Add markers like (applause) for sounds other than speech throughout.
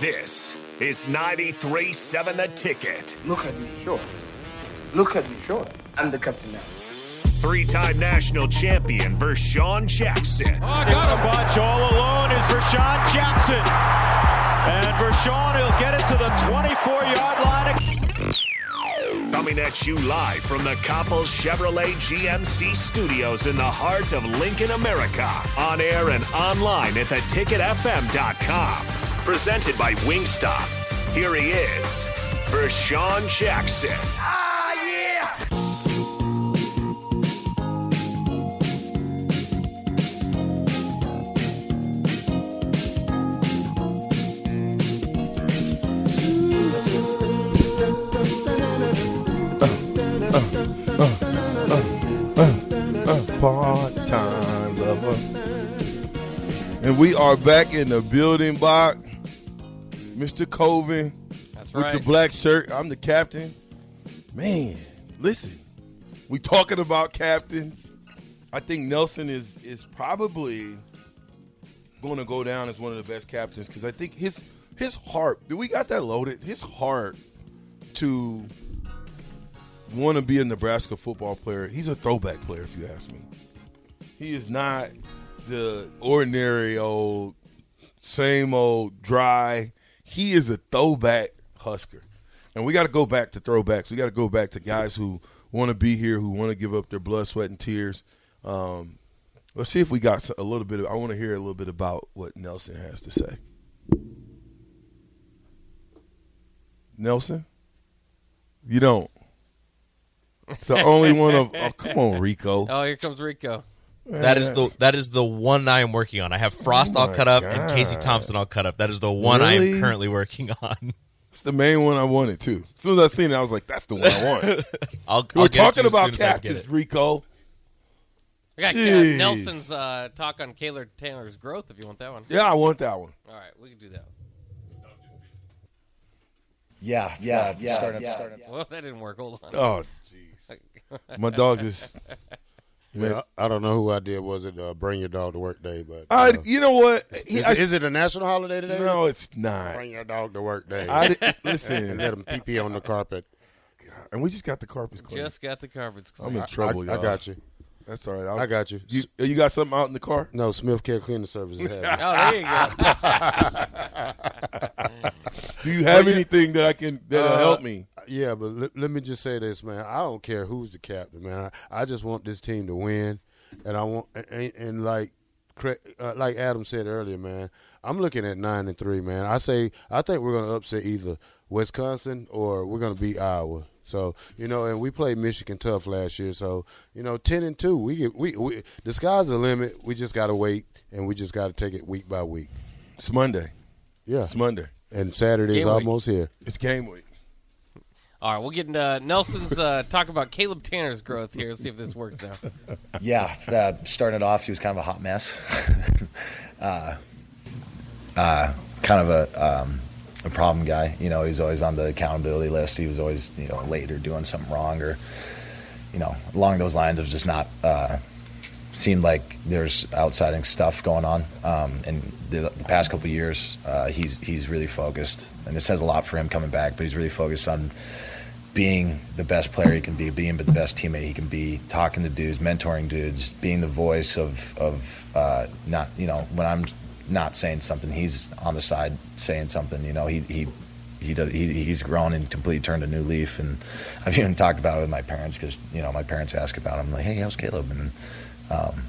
This is 93.7 The Ticket. Look at me, sure. Look at me, sure. I'm the captain now. Three-time national champion Vershawn Jackson. Oh, got a bunch all alone is Vershawn Jackson. And Vershawn will get it to the 24-yard line. Coming at you live from the Coppels Chevrolet GMC studios in the heart of Lincoln, America. On air and online at theticketfm.com. Presented by Wingstop. Here he is, Vershawn Jackson. Ah, yeah! part-time lover. And we are back in the building box. Mr. Coven That's with right. the black shirt. I'm the captain. Man, listen. We talking about captains. I think Nelson is is probably going to go down as one of the best captains because I think his his heart. Do we got that loaded? His heart to want to be a Nebraska football player. He's a throwback player, if you ask me. He is not the ordinary old, same old dry. He is a throwback Husker. And we got to go back to throwbacks. We got to go back to guys who want to be here, who want to give up their blood, sweat, and tears. Um, let's see if we got a little bit of. I want to hear a little bit about what Nelson has to say. Nelson, you don't. It's the only one of. Oh, come on, Rico. Oh, here comes Rico. That is the that is the one I am working on. I have Frost Oh all cut up and Casey Thompson all cut up. That is the one I am currently working on. (laughs) It's the main one I wanted too. As soon as I seen it, I was like, "That's the one I want." (laughs) I'll, We're I'll get it to talking you about soon as I can get captains, it. Rico. I got uh, Nelson's uh, talk on Caleb Tannor's growth. If you want that one. Yeah, I want that one. All right, we can do that. Yeah, yeah, yeah. Starting up, starting up. Well, that didn't work. Hold on. Oh, jeez. (laughs) My dog just. Yeah, I I don't know who I did. Was it uh, Bring Your Dog to Work Day? But I, uh, you know what? He- is, I- is it a national holiday today? no, it's not. Bring Your Dog to Work Day. I di- (laughs) and listen, let him pee pee on the carpet. and we just got the carpets clean. Just got the carpets I'm in trouble, I, I y'all. got you. That's all right. I'll- I got you. You, you got something out in the car? No, Smith Care Cleaning Services has it. (laughs) Oh, there you go. (laughs) Do you have anything that I can that'll Uh, help me? Yeah, but let, let me just say this, man. I don't care who's the captain, man. I, I just want this team to win, and I want and, and like uh, like Adam said earlier, man. I'm looking at nine and three, man. I say I think we're gonna upset either Wisconsin or we're gonna beat Iowa. So you know, and we played Michigan tough last year. So you know, ten and two, we get we, we the sky's the limit. We just gotta wait, and we just gotta take it week by week. It's Monday. Yeah, It's Monday. and Saturday's Game week. almost here. It's game week. All right, we'll get into Nelson's uh, talk about Caleb Tannor's growth here. Let's see if this works now. (laughs) Yeah, uh, starting it off, he was kind of a hot mess. (laughs) uh, uh, kind of a um, a problem guy. You know, he's always on the accountability list. He was always you know late or doing something wrong or you know along those lines of just not. Uh, seemed like there's outsiding stuff going on. Um, and the, the past couple years, uh, he's he's really focused, and it says a lot for him coming back. But he's really focused on being the best player he can be, being the best teammate he can be, talking to dudes, mentoring dudes, being the voice of of uh, not you know when I'm not saying something, he's on the side saying something. You know, he he. He, does, he he's grown and completely turned a new leaf, and I've even talked about it with my parents because you know my parents ask about him like, hey, how's Caleb? And um,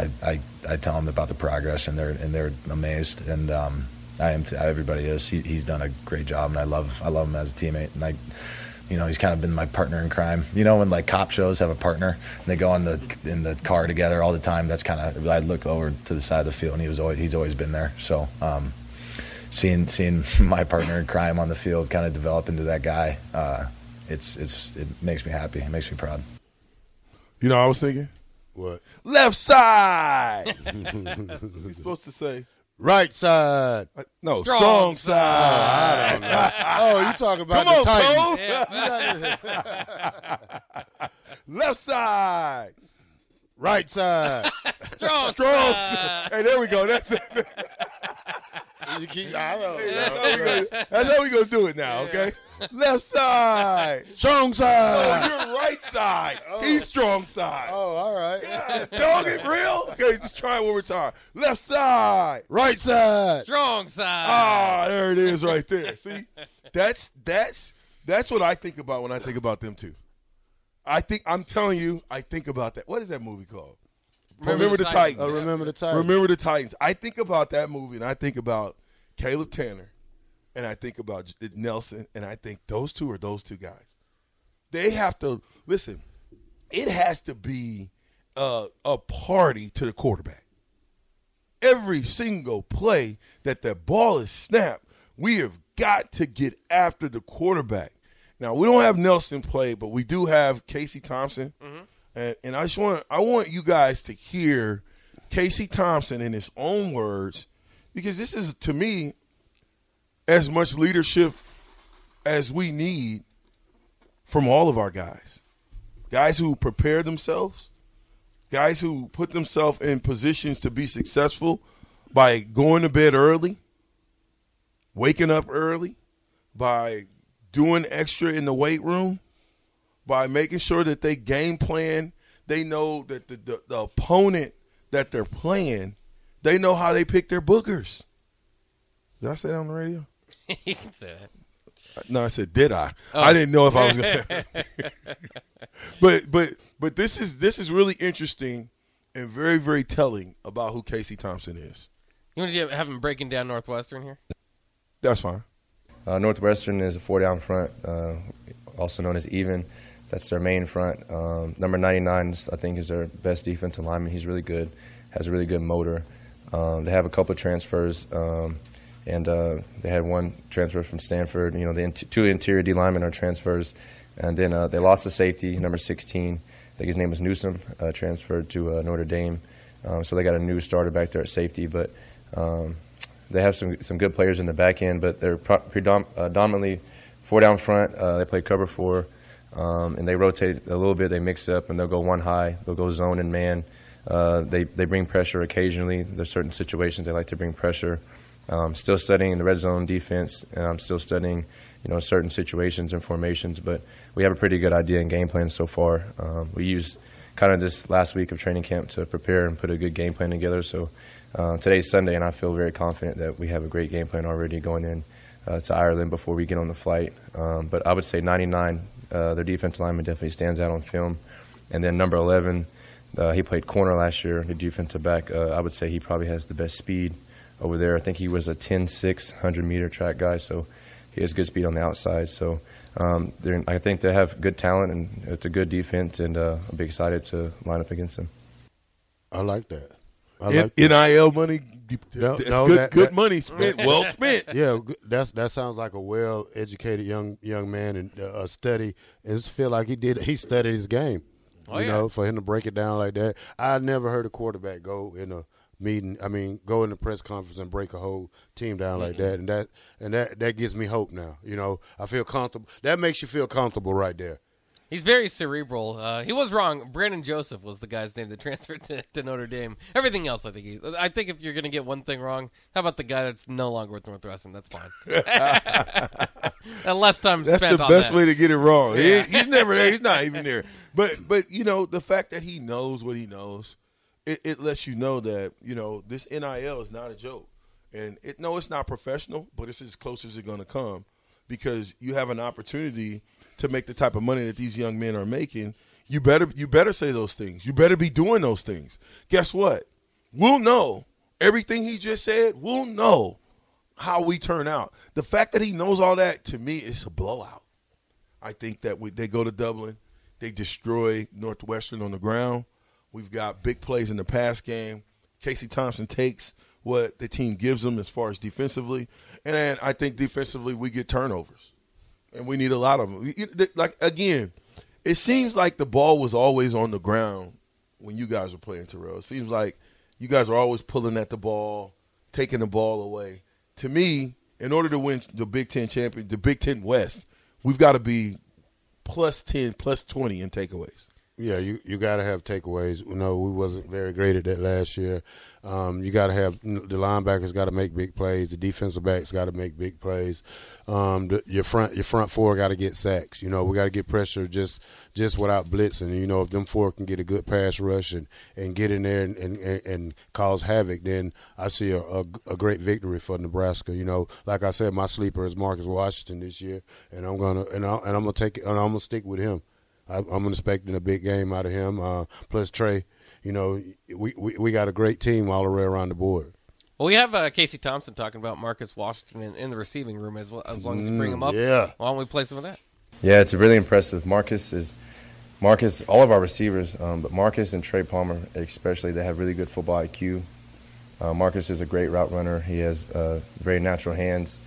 I, I I tell them about the progress, and they're and they're amazed, and um, I am. T- everybody is. He, he's done a great job, and I love I love him as a teammate, and I. You know, he's kind of been my partner in crime. You know, when like cop shows have a partner and they go in the in the car together all the time. That's kind of I look over to the side of the field, and he was always he's always been there. So, um, seeing seeing (laughs) my partner in crime on the field kind of develop into that guy, uh, it's it's it makes me happy. It makes me proud. You know, I was thinking What? left side. (laughs) He's supposed to say? Right side. Uh, No, Strong strong, side. I don't know. oh, you talking about Come the on, Titans? Cole. (laughs) Left side. Right side. Strong. Strong. Hey, there we go. That's, you keep, I don't that's, know. how we gonna, that's how we gonna do it now. Okay. Left side. Strong Oh, side. you're right side. (laughs) He's strong side. Oh, all right. Yeah, Dog it real? Okay, just try it one more time. Left side. Right side. Strong side. Ah, there it is right there. See? That's that's that's what I think about when I think about them too. I think I'm telling you, I think about that. What is that movie called? Remember, the Titans. Oh, remember the Titans. Remember the Titans. I think about that movie and I think about Caleb Tannor and I think about Nelson and I think those two are those two guys. They have to listen. It has to be uh, a party to the quarterback. Every single play that the ball is snapped, we have got to get after the quarterback. Now we don't have Nelson play, but we do have Casey Thompson, mm-hmm. and, and I just want I want you guys to hear Casey Thompson in his own words, because this is to me as much leadership as we need from all of our guys. Guys who prepare themselves, guys who put themselves in positions to be successful by going to bed early, waking up early, by doing extra in the weight room, by making sure that they game plan, they know that the, the, the opponent that they're playing, they know how they pick their bookers. Did I say that on the radio? (laughs) you can say that. No, I said, did I? I oh. didn't know if I was going to say. (laughs) (laughs) but but but this is this is really interesting and very very telling about who Casey Thompson is. You want to have him breaking down Northwestern here? That's fine. Uh, Northwestern is a four down front, uh, also known as even. That's their main front. Um, number 99, is, I think, is their best defensive lineman. He's really good, has a really good motor. Um, they have a couple of transfers, um, and uh, they had one transfer from Stanford. You know, the int- two interior D linemen are transfers, and then uh, they lost a safety, number 16. I think his name was Newsom, uh, transferred to uh, Notre Dame. Um, so they got a new starter back there at safety, but um, they have some some good players in the back end, but they're pro- predom- uh, four down front. Uh, they play cover four, um, and they rotate a little bit. They mix up, and they'll go one high. They'll go zone and man. Uh, they they bring pressure occasionally. There's certain situations they like to bring pressure. Um, still studying the red zone defense, and I'm still studying, you know, certain situations and formations. But we have a pretty good idea and game plan so far. Um, we used kind of this last week of training camp to prepare and put a good game plan together. So uh, today's Sunday, and I feel very confident that we have a great game plan already going in uh, to Ireland before we get on the flight. Um, but I would say 99, uh, their defense lineman definitely stands out on film. And then number 11, uh, he played corner last year, the defensive back. Uh, I would say he probably has the best speed over there. I think he was a 10 6, 100 meter track guy, so he has good speed on the outside. So um, they're- I think they have good talent, and it's a good defense, and uh, I'll be excited to line up against them. I like that. I N- like that. NIL money, No, no, good, that- good that- money spent, well (laughs) spent. Yeah, that's that sounds like a well educated young young man and uh, a study. And just feel like he did. He studied his game. Oh, you yeah. know, for him to break it down like that. I never heard a quarterback go in a meeting. I mean, go in a press conference and break a whole team down like that. And that and that that gives me hope now. You know, I feel comfortable. That makes you feel comfortable right there. He's very cerebral. Uh, he was wrong. Brandon Joseph was the guy's name that (laughs) transferred to, to Notre Dame. Everything else, I think. He, I think if you're going to get one thing wrong, how about the guy that's no longer with Northwestern? That's fine. (laughs) (laughs) and less time That's spent the on best that. way to get it wrong. He- he's never there. He's not even there. But but you know the fact that he knows what he knows, it, it lets you know that you know this NIL is not a joke, and it no, it's not professional, but it's as close as it's going to come, because you have an opportunity to make the type of money that these young men are making. You better you better say those things. You better be doing those things. Guess what? We'll know everything he just said. We'll know how we turn out. The fact that he knows all that to me is a blowout. I think that we, they go to Dublin, they destroy Northwestern on the ground. We've got big plays in the pass game. Casey Thompson takes what the team gives them as far as defensively, and I think defensively we get turnovers, and we need a lot of them. Like again, it seems like the ball was always on the ground when you guys were playing Terrell. It seems like you guys are always pulling at the ball, taking the ball away. To me, in order to win the Big Ten champion, the Big Ten West, we've got to be plus ten, plus twenty in takeaways. Yeah, you you got to have takeaways. You know, we wasn't very great at that last year. Um, you got to have the linebackers got to make big plays. The defensive backs got to make big plays. Um, the, your front your front four got to get sacks. You know, we got to get pressure just just without blitzing. You know, if them four can get a good pass rush and, and get in there and, and, and cause havoc, then I see a, a, a great victory for Nebraska. You know, like I said, my sleeper is Marcus Washington this year, and I'm gonna and, I, and I'm gonna take and I'm gonna stick with him. I, I'm expecting a big game out of him. Uh, plus Trey, you know, we, we we got a great team all the way around the board. Well, we have uh, Casey Thompson talking about Marcus Washington in, in the receiving room as well. As long as you bring him up, Mm, yeah. Why don't we play some of that? Yeah, it's really impressive. Marcus is Marcus. All of our receivers, um, but Marcus and Trey Palmer especially, they have really good football IQ. Uh, Marcus is a great route runner. He has uh, very natural hands.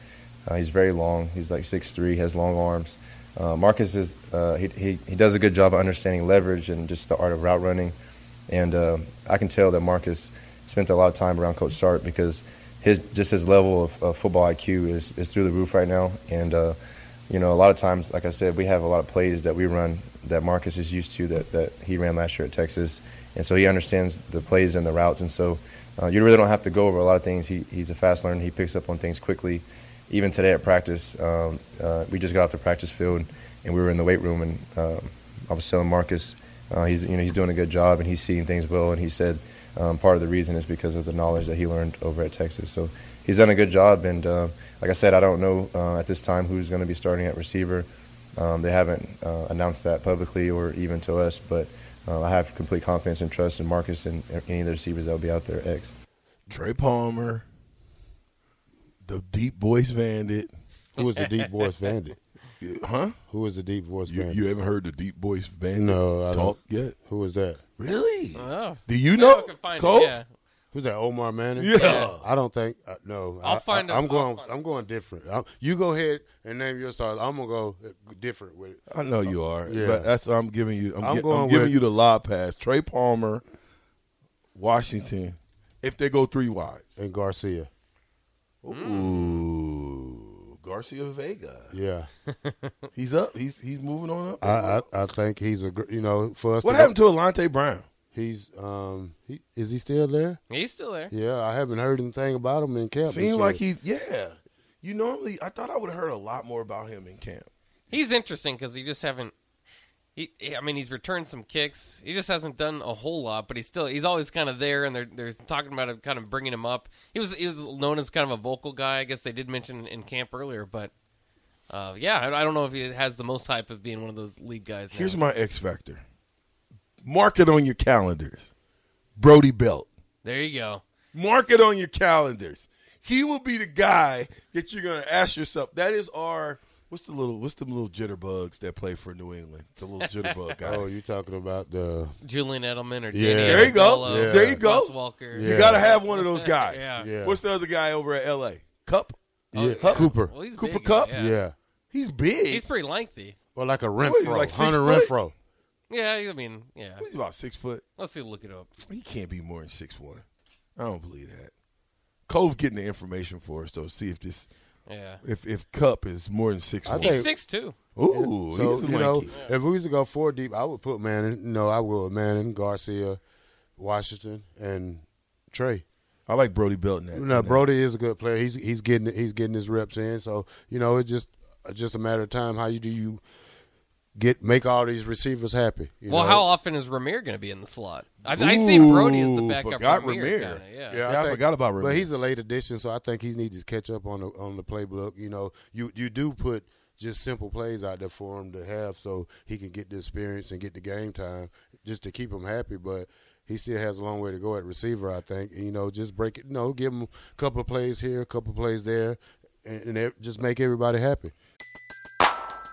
Uh, he's very long. He's like 6'3", has long arms. Uh, Marcus is uh, he, he he does a good job of understanding leverage and just the art of route running. And uh, I can tell that Marcus spent a lot of time around Coach Sark because his just his level of, of football IQ is, is through the roof right now. And uh, you know, a lot of times, like I said, we have a lot of plays that we run that Marcus is used to that, that he ran last year at Texas, and so he understands the plays and the routes. And so uh, you really don't have to go over a lot of things. He, he's a fast learner. He picks up on things quickly. Even today at practice, um, uh, we just got off the practice field and we were in the weight room, and um, I was telling Marcus, uh, he's you know he's doing a good job and he's seeing things well, and he said um, part of the reason is because of the knowledge that he learned over at Texas. So he's done a good job, and uh, like I said, I don't know uh, at this time who's going to be starting at receiver. Um, they haven't uh, announced that publicly or even to us, but uh, I have complete confidence and trust in Marcus and any of the receivers that will be out there. X. Trey Palmer, the deep voice bandit. Who was the deep voice bandit? (laughs) Huh? Who was the deep voice You, bandit? you haven't heard the deep voice bandit no, I talk don't. yet? Who was that? Really? Oh. Do you Maybe know? I can find it, Cole? yeah. Who's that? Omar Manning. Yeah. I don't think. Uh, no, I'll I, find I, am I'll going. find I'm going different. i you go ahead and name your stars. I'm gonna go uh, different with it. I know you are. Yeah. But that's I'm giving you. I'm, I'm gi- going I'm giving you the lob pass. Trey Palmer, Washington. If they go three wide. And Garcia. Ooh, Garcia Vega. Yeah, (laughs) He's up. He's he's moving on up. I, I I think he's a gr- you know for us. what to happened go, to Alante Brown? He's um he is he still there? He's still there. Yeah, I haven't heard anything about him in camp. this Seems like he. Yeah. You normally, I thought I would have heard a lot more about him in camp. He's interesting because he just haven't. He, I mean, he's returned some kicks. He just hasn't done a whole lot, but he's still he's always kind of there, and they're they're talking about it, kind of bringing him up. He was he was known as kind of a vocal guy. I guess they did mention in camp earlier, but uh, yeah, I, I don't know if he has the most hype of being one of those lead guys. Now. Here's my X factor. Mark it on your calendars. Brody Belt. there you go. Mark it on your calendars. He will be the guy that you're gonna ask yourself. That is our what's the little what's the little jitterbugs that play for New England? The little jitterbug (laughs) guy. Oh, you're talking about the? Julian Edelman or Yeah. Danny There you go. Yeah. There you go. Wes Welker. You gotta have one of those (laughs) guys. Yeah. Yeah. What's the other guy over at LA? Kupp? Yeah, uh, Kupp? Cooper. Well, he's Cooper big, Kupp? Yeah. Yeah. He's big. he's pretty lengthy. Or like a Renfrow, he, like six Hunter foot? Renfrow. Yeah, I mean, yeah. He's about six foot. Let's see, look it up. He can't be more than six one. I don't believe that. Cole's getting the information for us though. See if this Yeah, if if Kupp is more than six I one. think- he's six two. Ooh, so he's a you know, lanky. if we was to go four deep, I would put Manning. No, I would Manning, Garcia, Washington, and Trey. I like Brody Belt in that. No, that. Brody is a good player. He's he's getting he's getting his reps in. So you know, it's just just a matter of time. How you do you get make all these receivers happy? you Well, know? how often is Rahmir going to be in the slot? I, I see Brody as the Ooh, backup. forgot Rahmir, Rahmir. kinda, yeah. Yeah, I forgot about Rahmir. But he's a late addition, so I think he needs to catch up on the on the playbook. You know, you you do put just simple plays out there for him to have, so he can get the experience and get the game time, just to keep him happy. But he still has a long way to go at receiver. I think. You know, just break it. You know, give him a couple of plays here, a couple of plays there, and, and just make everybody happy.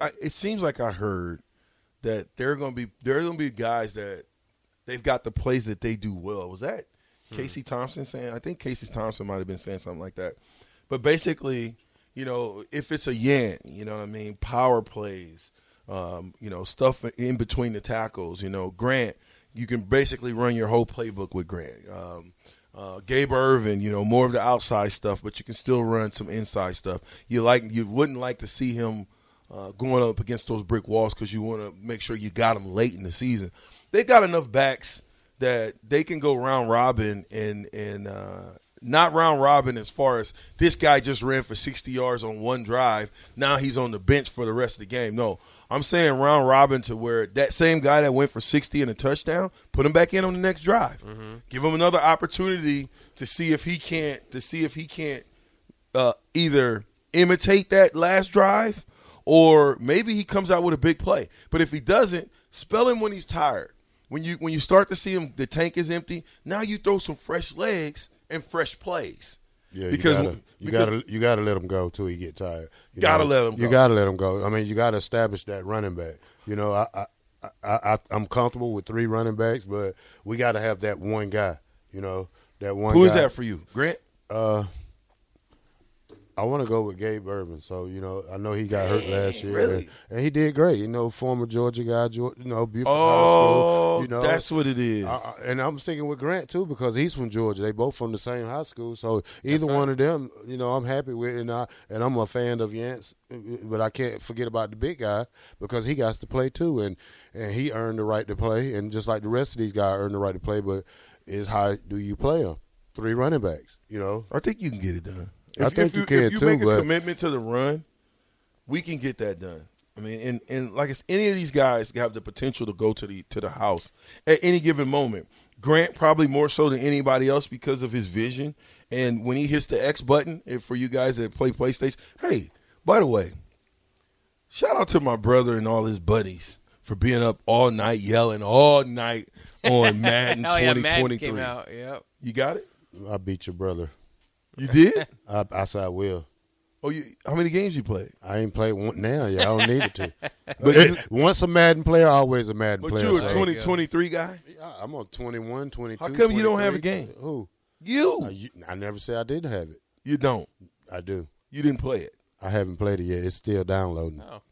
I- it seems like I heard that there are going to be there are going to be guys that they've got the plays that they do well. Was that Casey Thompson saying? I think Casey Thompson might have been saying something like that. But basically, you know, if it's a Yan, you know what I mean, power plays, um, you know, stuff in between the tackles, you know, Grant, you can basically run your whole playbook with Grant. Um, uh, Gabe Ervin, you know, more of the outside stuff, but you can still run some inside stuff. You like, you wouldn't like to see him uh, going up against those brick walls because you want to make sure you got them late in the season. They got enough backs that they can go round robin and and uh, not round robin as far as this guy just ran for 60 yards on one drive. Now he's on the bench for the rest of the game. No, I'm saying round robin to where that same guy that went for 60 and a touchdown, put him back in on the next drive. Give him another opportunity to see if he can't to see if he can't uh, either imitate that last drive or maybe he comes out with a big play. But if he doesn't, spell him when he's tired. When you when you start to see him, the tank is empty. Now you throw some fresh legs and fresh plays. Yeah, because you gotta, you because- gotta you gotta let him go till he get tired. You Gotta know? let him Go. You gotta let him go. I mean, you gotta establish that running back. You know, I I, I, I I'm comfortable with three running backs, but we gotta have that one guy. You know, that one. Who is guy. that for you, Grant? Uh, I want to go with Gabe Ervin. So you know, I know he got hurt last year, really? and, and he did great. You know, former Georgia guy, Georgia, you know, beautiful high Oh, school. You know, that's what it is. I, I- and I'm sticking with Grant too because he's from Georgia. They both from the same high school, so either one of them, you know, I'm happy with. And I and I'm a fan of Yance, but I can't forget about the big guy because he got to play too, and and he earned the right to play, and just like the rest of these guys earned the right to play. But is how do you play them? Three running backs, you know. I think you can get it done. I think you can if you too, make a but- commitment to the run, we can get that done. I mean, and, and like I said, any of these guys have the potential to go to the to the house at any given moment. Grant probably more so than anybody else because of his vision. And when he hits the X button, if for you guys that play PlayStation, hey, by the way, shout out to my brother and all his buddies for being up all night yelling all night on (laughs) Madden Oh, yeah, Madden 2023. came out. Yep. You got it? I beat your brother. You did? (laughs) I, I said I will. Oh, you? How many games you played? I ain't played one now. Yeah, I don't need it to. (laughs) But it- once a Madden player, always a Madden But player. you a so- 20, 23 guy? Yeah, I'm on 21, 22. How come you don't have a game? Who? You. Uh, you- I never said I didn't have it. You don't. I do. You didn't play it. I haven't played it yet. It's still downloading. Oh.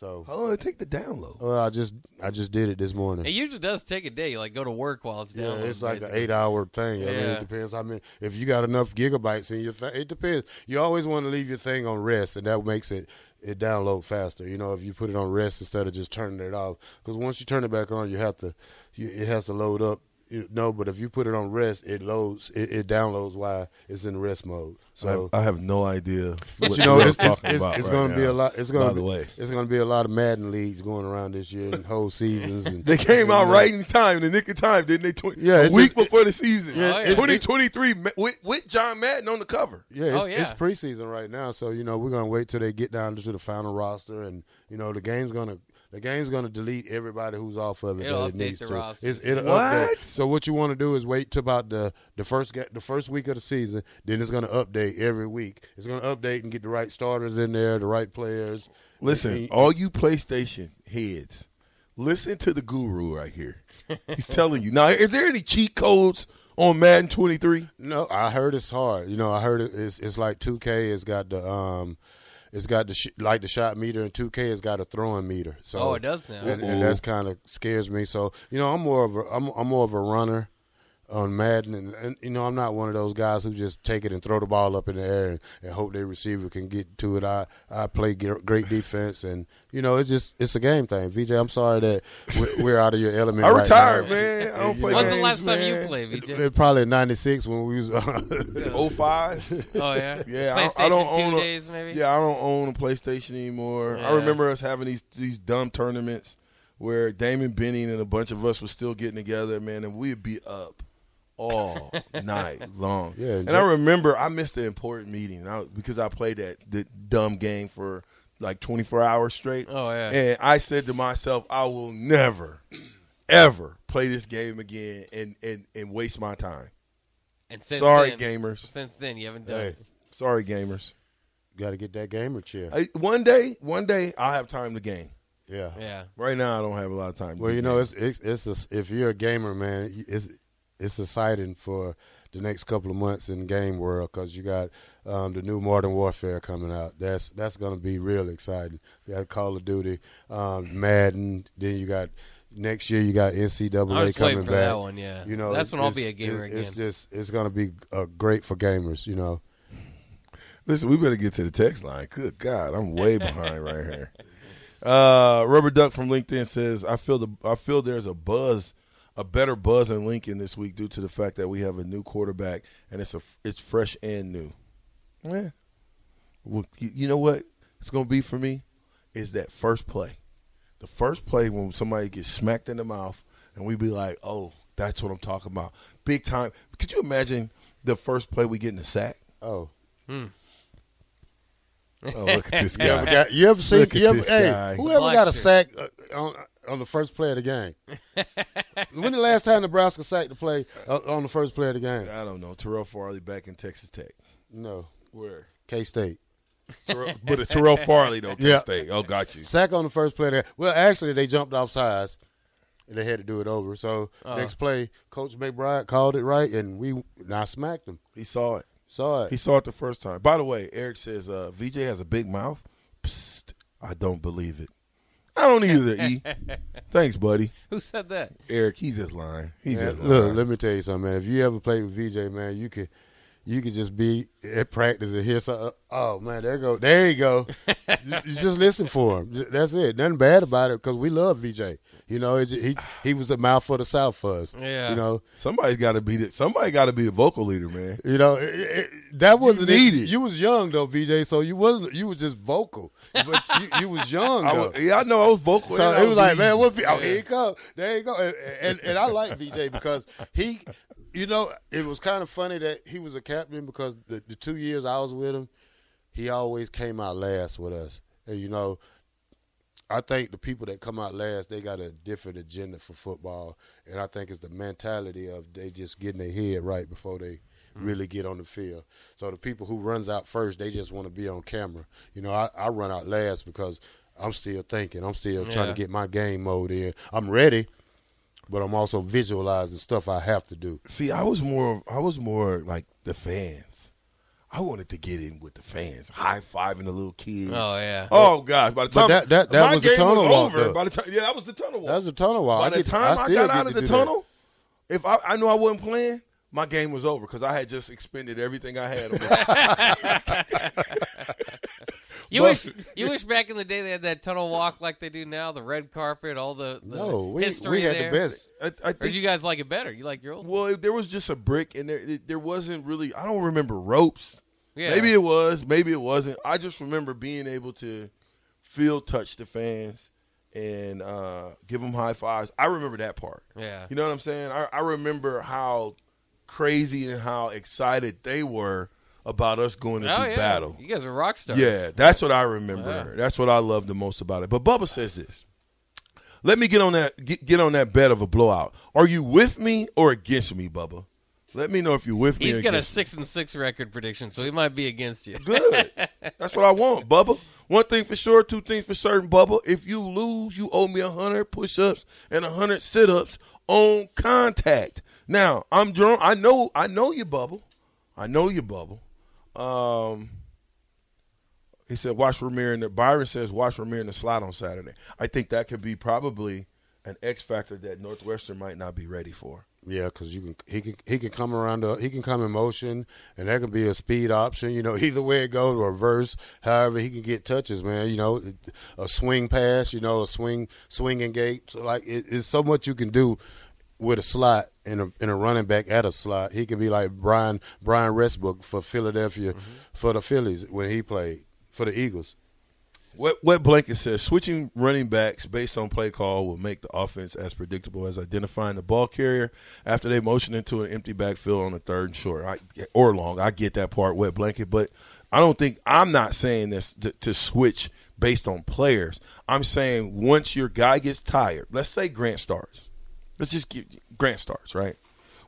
So, How long did it take to download? well, I just I just did it this morning. It usually does take a day. Like go to work while it's Yeah, down. it's like an eight-hour thing. I mean, it depends. I mean, if you got enough gigabytes in your thing, it depends. You always want to leave your thing on rest, and that makes it it download faster. You know, if you put it on rest instead of just turning it off, because once you turn it back on, you have to, you, it has to load up. You, no, but if you put it on rest, it loads. It, it downloads while it's in rest mode. So I, have, I have no idea. But what you know, you're it's, it's, talking it's, about it's right going to be a lot. It's going by to the be. way. It's going to be a lot of Madden leagues going around this year and whole seasons. And (laughs) They came you out know. right in time, in the nick of time, didn't they? Tw- Yeah, a it's week just- before the season. Yeah, Oh, 2023 with, with John Madden on the cover. Yeah, it's, Oh, yeah. it's preseason right now, so you know we're gonna wait till they get down to the final roster, and you know the game's gonna the game's gonna delete everybody who's off of it. It'll that it update needs the to. rosters. It's, it'll What? update. So what you want to do is wait till about the the first ga- the first week of the season. Then it's gonna update every week. It's gonna update and get the right starters in there, the right players. Listen, And- all you PlayStation heads, listen to the guru right here. He's (laughs) telling you. Now, is there any cheat codes on Madden 23? No, I heard it's hard. You know, I heard it, it's it's like 2K. It's got the um, it's got the sh- like the shot meter, and 2K It's got a throwing meter. So Oh, it does now. and, and that's kind of scares me. So you know, I'm more of a I'm I'm more of a runner on Madden, and, and you know, I'm not one of those guys who just take it and throw the ball up in the air and, and hope their receiver can get to it. I I play great defense, and you know, it's just it's a game thing. VJ, I'm sorry that we're, we're out of your element. (laughs) I right retired, now. man. I don't play know, When's the games, last time you played, VJ? it- Probably '96 when we was. Uh, (laughs) 05? Oh yeah. (laughs) Yeah, I, PlayStation I don't two own a, days maybe. Yeah, I don't own a PlayStation anymore. I remember us having these these dumb tournaments where Damon Benning and a bunch of us were still getting together, man, and we'd be up all night long. Yeah, and and I remember I missed the important meeting I, because I played that the dumb game for like 24 hours straight. Oh, yeah. And I said to myself, I will never, ever play this game again and and and waste my time. And since Sorry, then, gamers. Since then, you haven't done Hey, it. Sorry, gamers. You got to get that gamer chair. I, one day, one day, I'll have time to game. Yeah. Yeah. Right now, I don't have a lot of time. to Well, you know, games. it's it's, it's a, if you're a gamer, man, it's it's exciting for the next couple of months in game world because you got um, the new Modern Warfare coming out. That's that's going to be real exciting. You got Call of Duty, um, Madden. Then you got next year you got NCAA I was coming for back. that one, yeah. you know That's it's- when I'll be a gamer it- It's again. just it's going to be uh, great for gamers. You know. Listen, we better get to the text line. Good God, I'm way (laughs) behind right here. Uh, Rubber Duck from Lincoln says, "I feel the I feel there's a buzz, a better buzz in Lincoln this week due to the fact that we have a new quarterback and it's a it's fresh and new. Yeah, well, you, you know what it's gonna be for me is that first play, the first play when somebody gets smacked in the mouth and we be like, oh, that's what I'm talking about, big time. Could you imagine the first play we get in the sack? Oh. Oh, look at this (laughs) guy. You ever, got, you ever seen? Look at You ever, this hey, guy. whoever Black got a sack uh, on, on the first play of the game? when the last time Nebraska sacked the play uh, on the first play of the game? I don't know. Terrell Farley back in Texas Tech. No, Where? K State. Terrell, but it's Terrell Farley though. Yeah. K-State. Oh, got you. Sack on the first play. There. Well, actually, they jumped off sides and they had to do it over. So Uh-huh. next play, Coach McBride called it right, and we now smacked him. He saw it. Saw it. He saw it the first time. By the way, Eric says uh, VJ has a big mouth. Psst, I don't believe it. I don't either. E. Thanks, buddy. (laughs) Who said that? Eric, he's just lying. He's Man, just look, let me tell you something, man. If you ever play with VJ, man, you could you could just be at practice and hear something. Oh man, there you go, there you go. you you just listen for him. That's it. Nothing bad about it because we love VJ. You know, it, he he was the mouth for the South for us. Yeah. You know, Somebody's got to be the, somebody got to be the vocal leader, man. you know it, it, that wasn't need it. it. You was young though, VJ. So you wasn't. You was just vocal, but you, you was young I was, yeah, I know I was vocal. So it was like, man, what? V- Oh, here you go. There you go. And, and and I like VJ because he, you know, it was kind of funny that he was a captain because the, the two years I was with him, he always came out last with us. And you know, I think the people that come out last, they got a different agenda for football, and I think it's the mentality of they just getting their head right before they mm-hmm. really get on the field. So the people who runs out first, they just want to be on camera. You know, I, I run out last because I'm still thinking, I'm still trying to get my game mode in. I'm ready, but I'm also visualizing stuff I have to do. See, I was more, I was more like the fans. I wanted to get in with the fans, high fiving the little kids. Oh, yeah. Oh gosh! By the But time that- that- that my was the game tunnel was walk, over. though. By the time, yeah, that was the tunnel walk. That's a tunnel walk. By I the get- time I I, got out of the do that. tunnel, if I, I knew I wasn't playing, my game was over because I had just expended everything I had. (laughs) (laughs) on it. You wish you wish back in the day they had that tunnel walk like they do now, the red carpet, all the, the No, we, history we had there. the best. I, I Or think, did you guys like it better? You like your old? well, there was just a brick, and there there wasn't really. I don't remember ropes. Yeah. Maybe it was, maybe it wasn't. I just remember being able to feel touch the fans and uh, give them high fives. I remember that part. Yeah. You know what I'm saying? I, I remember how crazy and how excited they were about us going into oh yeah, battle. You guys are rock stars. Yeah, that's what I remember. Yeah. That's what I love the most about it. But Bubba says this. Let me get on that get, get on that bed of a blowout. Are you with me or against me, Bubba? Let me know if you're with me. He's got a six and six record prediction, so he might be against you. Good. That's what I want, Bubba. One thing for sure, two things for certain, Bubba. If you lose, you owe me a hundred push-ups and a hundred sit-ups on contact. Now, I'm drunk. I know. I know you, Bubba. I know you, Bubba. Um, he said, "Watch Rahmir." And the Byron says, "Watch Rahmir in the slot on Saturday." I think that could be probably an X factor that Northwestern might not be ready for. Yeah, because you can he can he can come around the he can come in motion, and that can be a speed option. You know, (laughs) either way it goes, or reverse. However, he can get touches, man. You know, a swing pass. You know, a swing swinging gate. So like it, it's so much you can do with a slot and a, and a running back at a slot. He can be like Brian Brian Westbrook for Philadelphia for the Phillies when he played for the Eagles. Wet, Wet Blanket says switching running backs based on play call will make the offense as predictable as identifying the ball carrier after they motion into an empty backfield on the third and short I, or long. I get that part, Wet Blanket, but I don't think I'm not saying this to, to switch based on players. I'm saying once your guy gets tired, let's say Grant starts. Let's just give Grant starts, right?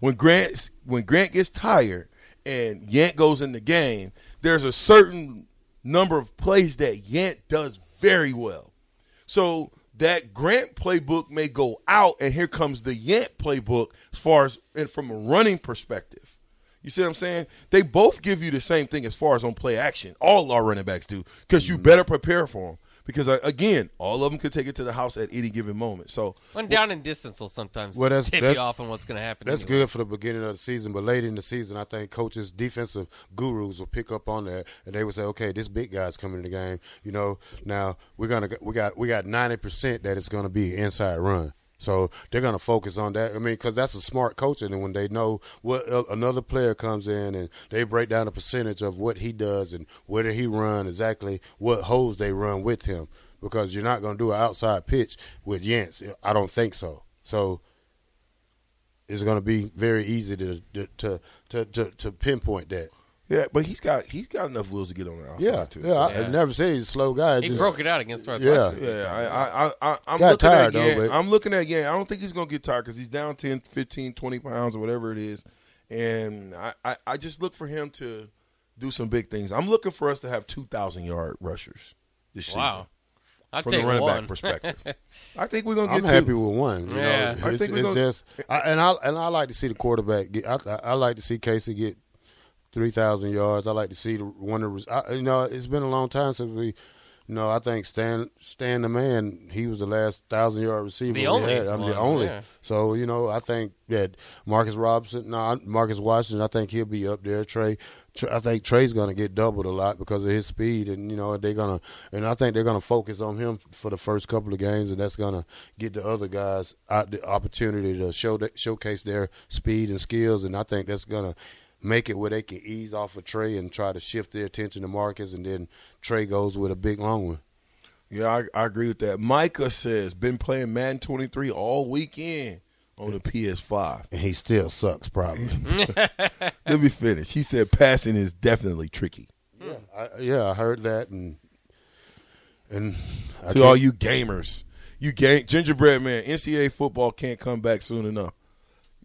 When Grant when Grant gets tired and Yant goes in the game, there's a certain number of plays that Yant does very well. So that Grant playbook may go out, and here comes the Yant playbook as far as and from a running perspective. You see what I'm saying? They both give you the same thing as far as on play action. All our running backs do because you mm-hmm. better prepare for them. Because uh, again, all of them could take it to the house at any given moment. So When down in distance will sometimes Well, that's- tip that- you off on what's going to happen. That's anyway. good for the beginning of the season, but late in the season, I think coaches, defensive gurus will pick up on that, and they will say, "Okay, this big guy's coming in the game. You know, now we're gonna we got we got ninety percent that it's gonna be inside run." So they're gonna focus on that. I mean, because that's a smart coaching, and when they know what uh, another player comes in and they break down the percentage of what he does and where did he run exactly, what holes they run with him, because you're not gonna do an outside pitch with Yance. I don't think so. So it's going to be very easy to to to to, to pinpoint that. Yeah, but he's got he's got enough wheels to get on the outside Yeah, too. yeah. so- I, I never said he's a slow guy. He just- broke it out against Northwestern. Yeah. Yeah, I, I, I, I'm Got looking tired, at though, but- I'm looking at Yan. I don't think he's going to get tired because he's down 10, 15, 20 pounds or whatever it is. And I, I, I just look for him to do some big things. I'm looking for us to have 2,000 yard rushers this season. Wow. I'd from take the running one. back perspective. (laughs) I think we're going to get. I'm get happy two. with one. You Yeah. know, I it's, think we're it's gonna- just, I, and I and I like to see the quarterback get. I, I, I like to see Casey get three thousand yards. I like to see the one of. I, you know, it's been a long time since we. You know, I think Stan Stan the man. He was the last thousand yard receiver The we only had. I'm the only. yeah. So you know, I think that Marcus Robinson, no, Marcus Washington. I think he'll be up there. Trey, Tr- I think Trey's going to get doubled a lot because of his speed, and you know they're gonna, and I think they're going to focus on him for the first couple of games, and that's going to get the other guys out the opportunity to show showcase their speed and skills, and I think that's going to make it where they can ease off of Trey and try to shift their attention to Marcus, and then Trey goes with a big long one. Yeah, I, I agree with that. Micah says, been playing Madden 23 all weekend on the PS5. And he still sucks, probably. (laughs) (laughs) Let me finish. He said passing is definitely tricky. yeah, I, yeah, I heard that, and and I to all you gamers, you game gingerbread man, NCAA football can't come back soon enough.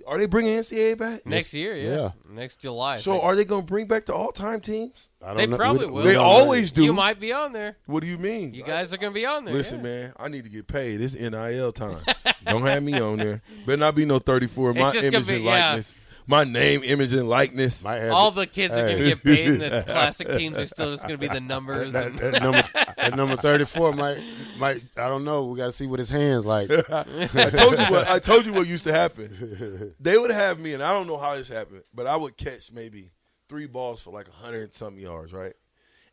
Are they bringing NCAA back Next year, yeah. Yeah. Next July. So are they going to bring back the all-time teams? I don't They know. probably We- will. we They don't always do. You might be on there. What do you mean? You guys are going to be on there. Listen, yeah. man, I need to get paid. It's NIL time. Don't have me on there. Better not be no 34. It's My just gonna image be- and yeah. likeness. My name, image, and likeness. Might All the kids are going to get paid, and the (laughs) classic teams are still just going to be the numbers. that, and- that number that number thirty four might might I don't know. We got to see what his hands like. (laughs) I told you what I told you what used to happen. They would have me, and I don't know how this happened, but I would catch maybe three balls for like a hundred and something yards, right?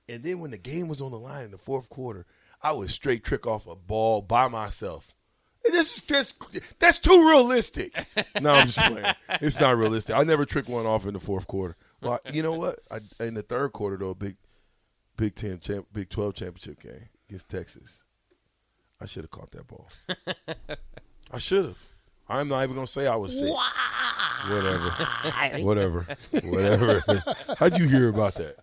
And then when the game was on the line in the fourth quarter, I would straight trick off a ball by myself. This is just that's too realistic. (laughs) no, I'm just playing. It's not realistic. I never trick one off in the fourth quarter. Well, you know what? I, in the third quarter though, big Big Ten, champ, Big Twelve championship game against Texas. I should have caught that ball. (laughs) I should have. I'm not even gonna say I was sick. (laughs) Whatever. Whatever. Whatever. (laughs) How'd you hear about that?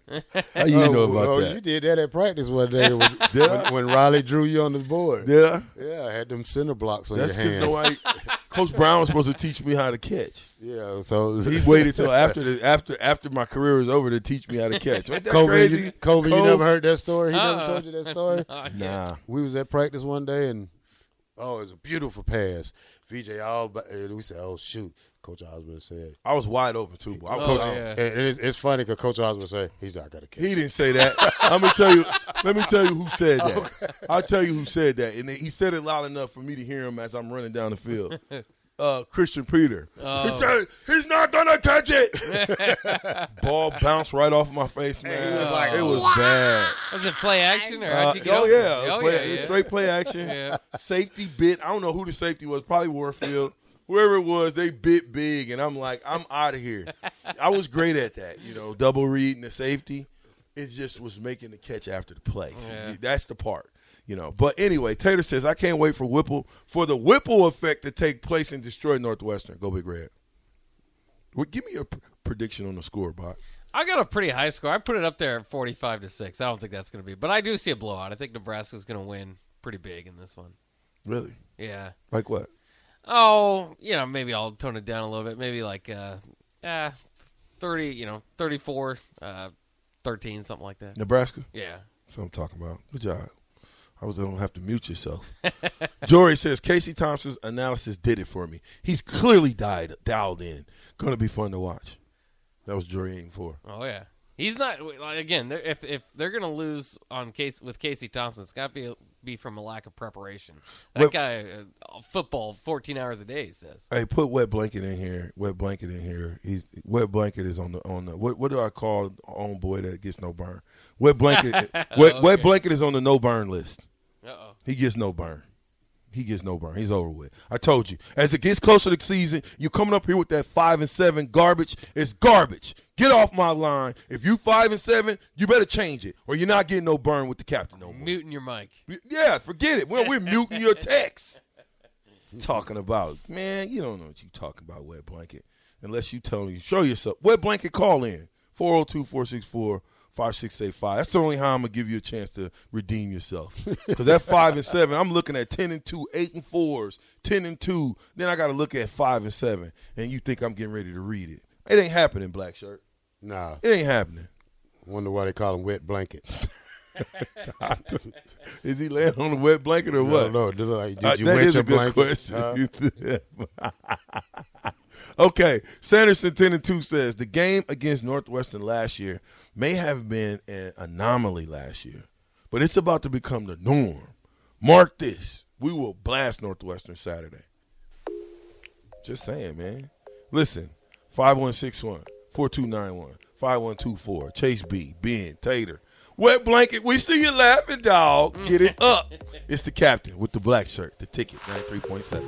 How you oh, know about oh, that? you did that at practice one day when, (laughs) when, when Riley drew you on the board. Yeah. Yeah, I had them center blocks on That's your because hands. nobody. Coach Brown was supposed to teach me how to catch. Yeah, so He waited till after the after after my career was over to teach me how to catch. Ain't that Kobe, crazy? you, Kobe, you never heard that story? He Uh-uh. never told you that uh-uh. story? Nah. we was at practice one day and oh, it was a beautiful pass. VJ all and eh, we said, "Oh shoot." Coach Osborne said, I was wide open too. But I was Oh, out. yeah. and it's, it's funny because Coach Osborne said he's not gonna catch. He didn't say that. I'm gonna tell you. Let me tell you who said that. (laughs) I'll tell you who said that, and he said it loud enough for me to hear him as I'm running down the field. (laughs) Uh, Christian Peter. He said he's not gonna catch it. (laughs) Ball bounced right off my face, man. was like, it was bad. Was it play action, or Uh, how'd you get oh yeah, it? it was oh play- yeah, it was yeah. straight play action. (laughs) Yeah. Safety bit. I don't know who the safety was. Probably Warfield. Whoever it was, they bit big, and I'm like, I'm out of here. I was great at that, you know, double reading the safety. It just was making the catch after the play. So Yeah. That's the part, you know. But anyway, Tater says I can't wait for Whipple for the Whipple effect to take place and destroy Northwestern. Go Big Red. Well, give me a p- prediction on the score, Bob. I got a pretty high score. I put it up there at 45 to 6. I don't think that's going to be. But I do see a blowout. I think Nebraska's going to win pretty big in this one. Really? Yeah. Like what? Oh, you know, maybe I'll tone it down a little bit. Maybe like uh uh 30, you know, 34 uh 13 something like that. Nebraska? Yeah. That's what I'm talking about. Good job. I was going to have to mute yourself. (laughs) Jory says Casey Thompson's analysis did it for me. He's clearly died dialed in. Going to be fun to watch. That was Jory eighty four. Oh yeah. He's not like, again, they're- if if they're going to lose on case with Casey Thompson, it's got to be be from a lack of preparation. That Well- guy uh, football 14 hours a day he says. Hey, put wet blanket in here. Wet blanket in here. He's wet blanket is on the on the what what do I call on boy that gets no burn? Wet blanket. (laughs) wet Oh, wet blanket is on the no burn list. Uh-oh. He gets no burn. He gets no burn. He's over with. I told you. As it gets closer to the season, you coming up here with that five and seven garbage. It's garbage. Get off my line. If you five and seven, you better change it, or you're not getting no burn with the captain no more. Muting your mic. Yeah, forget it. Well, we're muting your text. (laughs) talking about, man, you don't know what you're talking about, wet blanket. Unless you tell me, show yourself. Wet blanket, call in 402 464 5685. That's the only how I'm going to give you a chance to redeem yourself. (laughs) Because that 5 and 7, I'm looking at 10 and 2, 8 and 4s, 10 and 2. Then I got to look at 5 and 7. And you think I'm getting ready to read it. It ain't happening, Black Shirt. Nah. It ain't happening. Wonder why they call him wet blanket. (laughs) Is he laying on a wet blanket or what? no, just like, did Uh, you that wet your a good blanket? question. (laughs) okay, Sanderson ten and two says the game against Northwestern last year may have been an anomaly last year, but it's about to become the norm. Mark this: we will blast Northwestern Saturday. Just saying, man. Listen, 5161 4291 5124 Chase B, Ben, Tater. Wet blanket, we see you laughing, dog. Get it up. (laughs) It's the captain with the black shirt, the ticket, 93.7.